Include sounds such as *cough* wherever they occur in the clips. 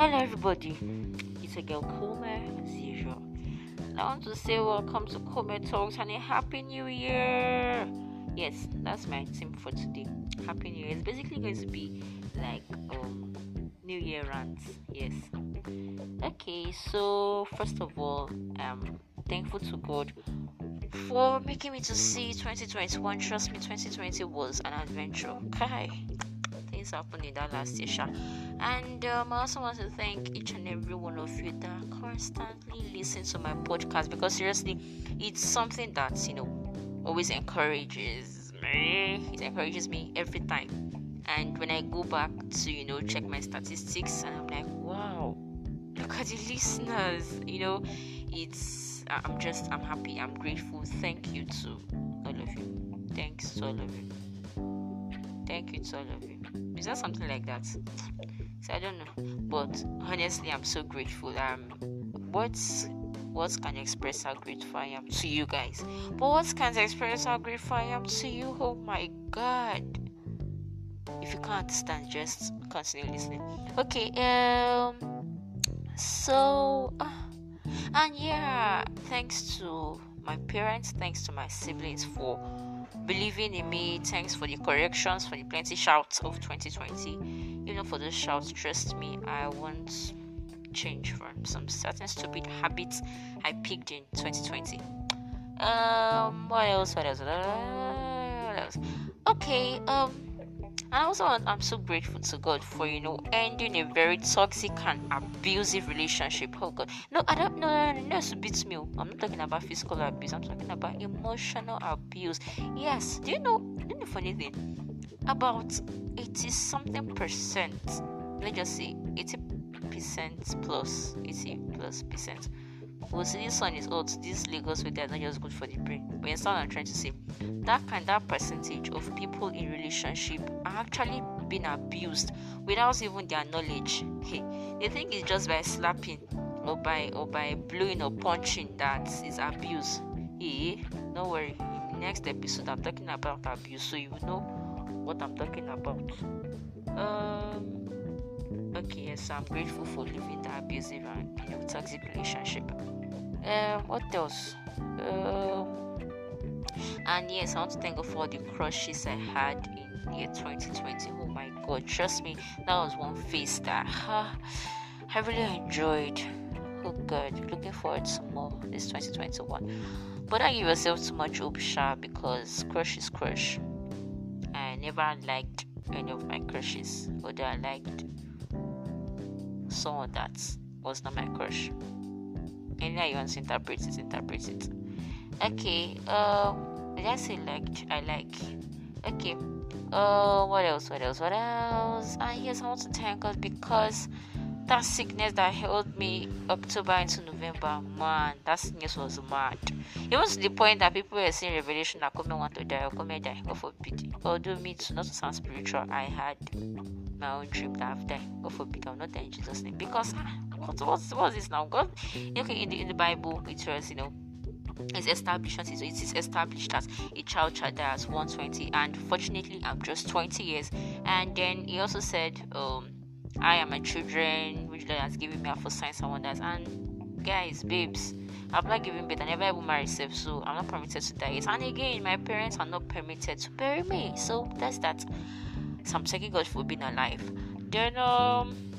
Hello, everybody. It's a girl, Kume, as usual. And I want to say welcome to Kume Talks and a Happy New Year. Yes, that's my theme for today. Happy New Year. It's basically going to be like um New Year rants. Yes. Okay, so first of all, I'm thankful to God for making me to see 2021. Trust me, 2020 was an adventure. Okay things happened in that last Sha. And um, I also want to thank each and every one of you that constantly listen to my podcast because seriously, it's something that you know always encourages me. It encourages me every time. And when I go back to you know check my statistics, and I'm like, wow, look at the listeners. You know, it's I'm just I'm happy. I'm grateful. Thank you to all of you. Thanks to all of you. Thank you to all of you. Is that something like that? So I don't know. But honestly, I'm so grateful. Um, what's what can express how grateful I am to you guys? But what can express how grateful I am to you? Oh my God! If you can't understand, just continue listening. Okay. Um. So, uh, and yeah, thanks to my parents, thanks to my siblings for believing in me. Thanks for the corrections, for the plenty shouts of 2020. You know, for those shouts, trust me, I won't change from some certain stupid habits I picked in 2020. Um, what else? What else? What else? Okay. Um and also, I'm so grateful to God for you know ending a very toxic and abusive relationship. Oh God, no, I don't know. No, no, no, beats me. Oh. I'm not talking about physical abuse. I'm talking about emotional abuse. Yes. Do you know? Do you know funny thing? About eighty something percent. Let's just say eighty percent plus eighty plus percent well, see, this one is old. This Lagos way they are not just good for the brain. But you understand what I'm trying to say? That kind, that percentage of people in relationship are actually being abused without even their knowledge. Hey, they think it's just by slapping or by or by blowing or punching that is abuse. Hey, don't worry. In the next episode, I'm talking about abuse, so you know what I'm talking about. Um. Okay, yes, I'm grateful for living that abusive and you know, toxic relationship. Uh, what else? Um, and yes, I want to thank God for the crushes I had in year 2020. Oh my God, trust me, that was one phase that uh, I really enjoyed. Oh God, looking forward to more this 2021. But I give yourself too much hope, Sha, because crush is crush. I never liked any of my crushes, although I liked someone that was not my crush any how you want to interpret it, interpret it. Okay, um, did I say like I like? Okay, uh, what else? What else? What else? Ah, yes, I want to thank God because that sickness that held me October into November, man, that sickness was mad. It was to the point that people were seeing revelation that come want to die or come die, God forbid. Although me to not sound spiritual, I had my own dream that I've died. God forbid, I'll not die in Jesus' name. Because ah, what what's what's this now? God okay in the in the Bible it says, you know, it's established it is established as a child child that 120 and fortunately I'm just 20 years and then he also said um I am my children which Lord has given me a for signs and wonders and guys babes I've not given birth I never ever married myself so I'm not permitted to die and again my parents are not permitted to bury me so that's that so I'm thanking God for being alive then um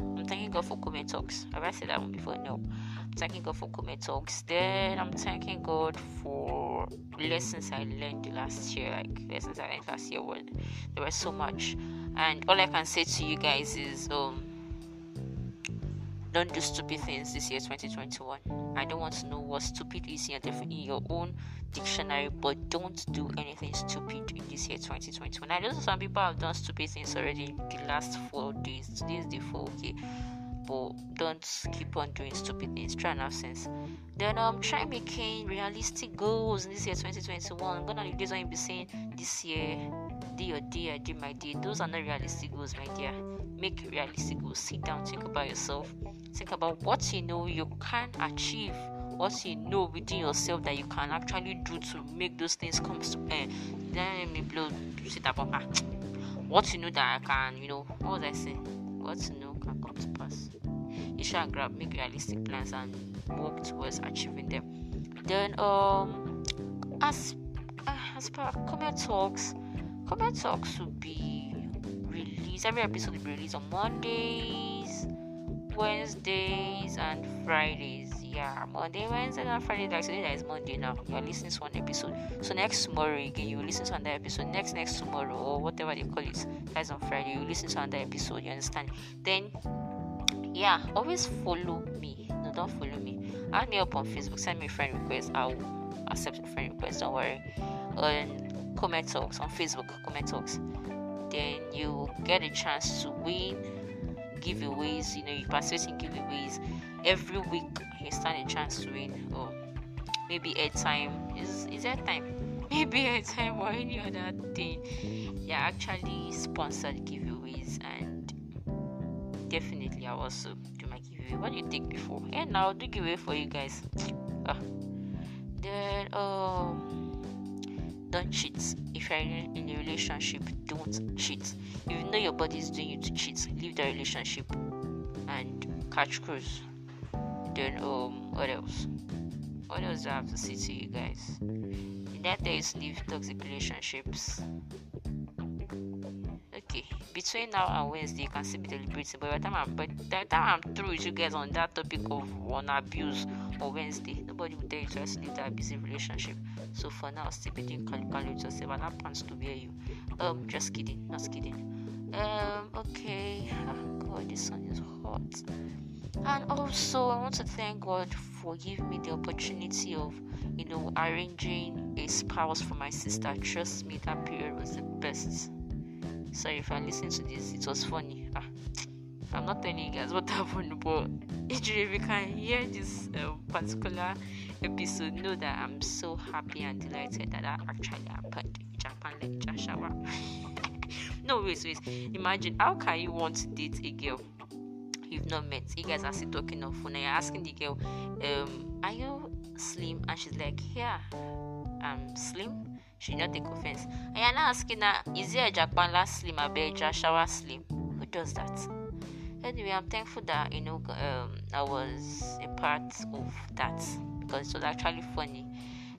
I'm thanking God for Kume Talks. Have I said that one before? No. I'm thanking God for Kume Talks. Then I'm thanking God for lessons I learned last year. Like lessons I learned last year. Well, there was so much. And all I can say to you guys is um don't do stupid things this year 2021 i don't want to know what stupid is in your, in your own dictionary but don't do anything stupid in this year 2021 i know some people have done stupid things already in the last four days today is the four okay. But don't keep on doing stupid things try and have sense. Then um try making realistic goals in this year 2021 i'm gonna leave this one be saying this year day i did my dear, those are not realistic goals my dear. Make realistic goals. Sit down think about yourself. Think about what you know you can achieve. What you know within yourself that you can actually do to make those things come to end then me blow sit up *tsk* what you know that i can you know what was i saying? What you know can come to pass. You should grab make realistic plans and work towards achieving them. Then um as uh, as per Comet Talks, Comet Talks will be released every episode will be released on Mondays, Wednesdays and Fridays. Yeah monday wednesday and friday. Like today that is monday now. You're listening to one episode. So next tomorrow again you listen to another episode. Next next tomorrow or whatever they call it. That's on friday. You listen to another episode you understand? Then yeah always follow me. No don't follow me. Add me up on facebook. Send me a friend request i'll accept a friend request don't worry. On Comet Talks on facebook Comet Talks then you get a chance to win giveaways. You know you participate in giveaways. Every week you stand a chance to win. Or maybe airtime is is airtime. *laughs* Maybe airtime or any other thing. Yeah actually sponsored giveaways and definitely i also do my giveaway. What do you think before? And i'll do giveaway for you guys. Uh, then um don't cheat. If you're in a relationship don't cheat. You know your body is doing you to cheat leave the relationship and catch cruise. Then um what else? What else do i have to say to you guys? In that there is leave toxic relationships between now and wednesday you can still be deliberating but by the time i'm by the time i'm through with you guys on that topic of on abuse on wednesday nobody will tell you to leave that abusive relationship. So for now still be doing calculate yourself. And have plans to bear you. Um just kidding not kidding. Um okay. Oh god this sun is hot. And also, I want to thank God for giving me the opportunity of, you know, arranging a spouse for my sister. Trust me, that period was the best. Sorry if I listened to this, it was funny. Ah, I'm not telling you guys what *laughs* happened, but if you can hear this uh, particular episode, know that I'm so happy and delighted that that actually happened in Japan like shower. *laughs* no, wait, wait. Imagine how can you want to date a girl you've not met. You guys are still talking on phone and you're asking the girl, um, are you slim? And she's like, Yeah, I'm slim. She not take offense. Not asking her, is it a Japan last slim a shower slim? Who does that? Anyway, I'm thankful that you know um, I was a part of that because it was actually funny.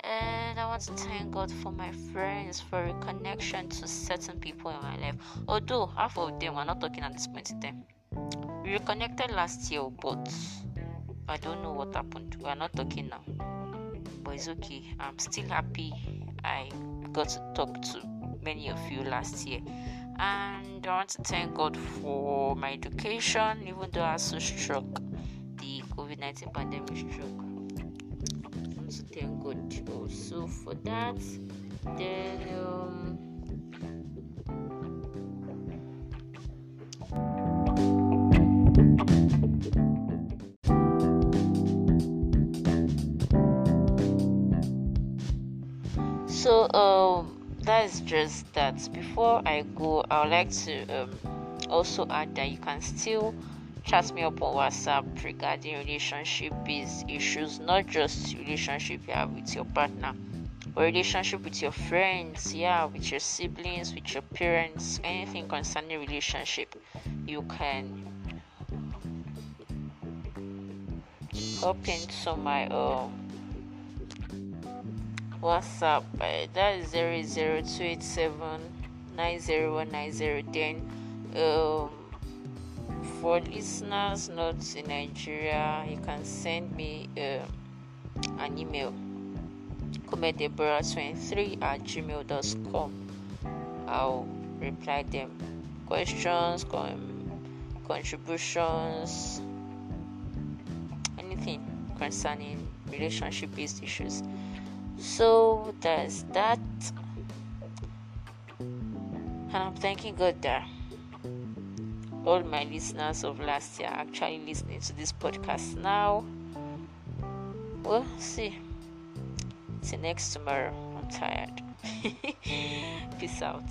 And I want to thank God for my friends, for a connection to certain people in my life. Although half of them are not talking at this point in time we reconnected last year, but I don't know what happened. We are not talking now. But it's okay. I'm still happy I got to talk to many of you last year. And I want to thank God for my education, even though I so struck the COVID 19 pandemic struck. I want to thank God also for that. Then, um, so um that's just that. Before i go i would like to um, also add that you can still chat me up on whatsapp regarding relationship based issues not just relationship you have with your partner or relationship with your friends yeah with your siblings with your parents anything concerning relationship you can hop into my um WhatsApp. Uh, that is zero zero two eight seven nine zero one nine zero. Then, um, for listeners not in Nigeria, you can send me uh, an email comedebora23 at gmail.com. I'll reply them. Questions, com- contributions, anything concerning relationship based issues. So there's that. And I'm thanking God that all my listeners of last year are actually listening to this podcast now. We'll see. See next tomorrow. I'm tired. *laughs* Peace out.